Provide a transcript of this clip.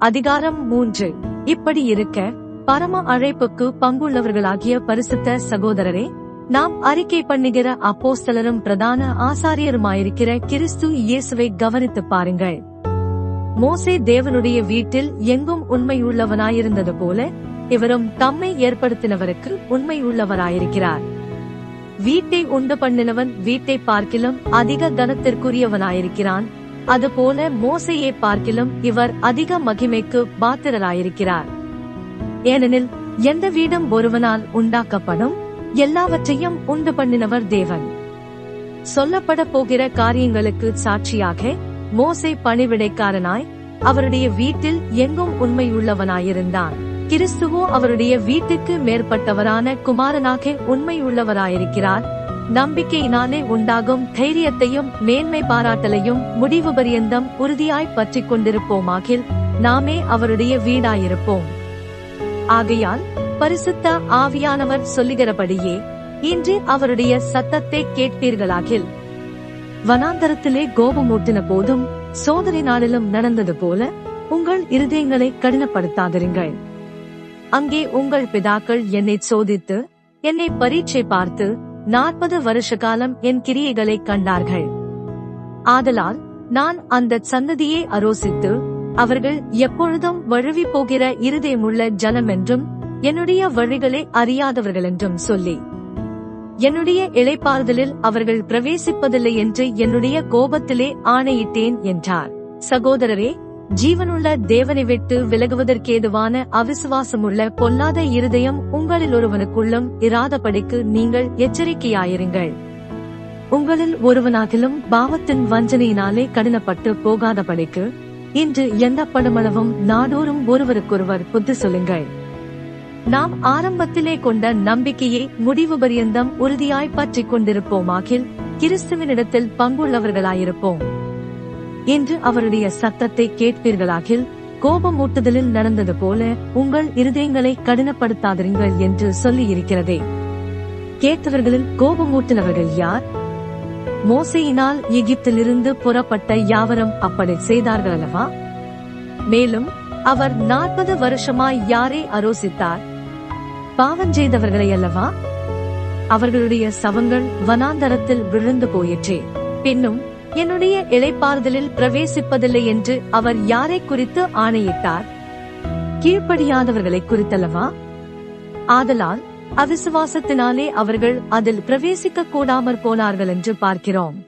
அதிகாரம் மூன்று. இப்படி இருக்க பரம அழைப்புக்கு பங்குள்ளவர்களாகிய பரிசுத்த சகோதரரே நாம் அறிக்கை பண்ணுகிற அப்போஸ்தலரும் பிரதான ஆசாரியருமாயிருக்கிற கிறிஸ்து இயேசுவை கவனித்து பாருங்கள். மோசே தேவனுடைய வீட்டில் எங்கும் உண்மையுள்ளவனாயிருந்தது போல இவரும் தம்மை ஏற்படுத்தினவருக்கு உண்மையுள்ளவராயிருக்கிறார். வீட்டை உண்டு பண்ணினவன் வீட்டை பார்க்கிலும் அதிக கனத்திற்குரியவனாயிருக்கிறான் அதுபோல மோசையை பார்க்கிலும் இவர் அதிக மகிமைக்கு பாத்திரராயிருக்கிறார். ஏனெனில் எந்த வீடும் ஒருவனால் உண்டாக்கப்படும் எல்லாவற்றையும் உண்டு பண்ணினவர் தேவன். சொல்லப்பட போகிற காரியங்களுக்கு சாட்சியாக மோசை பணிவிடைக்காரனாய் அவருடைய வீட்டில் எங்கும் உண்மையுள்ளவனாயிருந்தான். கிறிஸ்துவோ அவருடைய வீட்டுக்கு மேற்பட்டவரான குமாரனாக உண்மையுள்ளவராயிருக்கிறார் நம்பிக்கையினாலே உண்டாகும் தைரியத்தையும் மேன்மை பாராட்டலையும் முடிவு பரியந்தம் உறுதியாய் பற்றிக் கொண்டிருப்போமாகில் நாமே அவருடைய வீடாயிருப்போம். ஆகையால் பரிசுத்த ஆவியானவர் சொல்லுகிறபடியே இன்று அவருடைய சத்தத்தை கேட்பீர்களாகில். வனாந்தரத்திலே கோபமூட்டின போதும் சோதனை நாளிலும் நடந்தது போல உங்கள் இருதயங்களை கடினப்படுத்தாதிருங்கள். அங்கே உங்கள் பிதாக்கள் என்னை சோதித்து என்னை பரீட்சை பார்த்து நாற்பது வருஷ காலம் என் கிரியைகளை கண்டார்கள். ஆதலால் நான் அந்த சன்னதியை அரோசித்து அவர்கள் எப்பொழுதும் வழுவி போகிற இருதயமுள்ள ஜனம் என்றும் என்னுடைய வழிகளை அறியாதவர்கள் என்றும் சொல்லி என்னுடைய இழைப்பாறுதலில் அவர்கள் பிரவேசிப்பதில்லை என்று என்னுடைய கோபத்திலே ஆணையிட்டேன் என்றார். சகோதரரே ஜீவனுள்ள தேவனை விட்டு விலகுவதற்கேதுவான அவிசுவாசமுள்ள பொல்லாத இருதயம் உங்களில் ஒருவனுக்குள்ளும் இராதபடிக்கு நீங்கள் எச்சரிக்கையாயிருங்கள். உங்களில் ஒருவனாகிலும் பாவத்தின் வஞ்சனையினாலே கடினப்பட்டு போகாதபடிக்கு இன்று எண்ணப்படுமளவும் நாடோறும் ஒருவருக்கொருவர் புத்தி சொல்லுங்கள். நாம் ஆரம்பத்திலே கொண்ட நம்பிக்கையை முடிவு பரியந்தம் உறுதியாய் பற்றிக் கொண்டிருப்போமாகில் கிறிஸ்துவனிடத்தில் பங்குள்ளவர்களாயிருப்போம். என்று அவருடைய சத்தத்தை கேட்பீர்களாகில் கோபமூட்டுதலில் நடந்தது போல உங்கள் இருதயங்களை கடினப்படுத்தாதிருங்கள் என்று சொல்லி இருக்கிறதே கேட்டவர்களில் கோபமூட்டினவர்கள் யார்? மோசையினால் எகிப்திலிருந்து புறப்பட்ட யாவரும் அப்படி செய்தார்கள் அல்லவா மேலும் அவர் நாற்பது வருஷமாய் யாரை அரோசித்தார் பாவம் செய்தவர்களை அல்லவா? அவர்களுடைய சவங்கள் வனாந்தரத்தில் விழுந்து போயிற்றே. பின்னும் என்னுடைய இளைப்பாறுதலில் பிரவேசிப்பதில்லை என்று அவர் யாரை குறித்து ஆணையிட்டார்? கீழ்ப்படியாதவர்களை குறித்தல்லவா? ஆதலால் அவிசுவாசத்தினாலே அவர்கள் அதில் பிரவேசிக்க கூடாமற் போனார்கள் என்று பார்க்கிறோம்.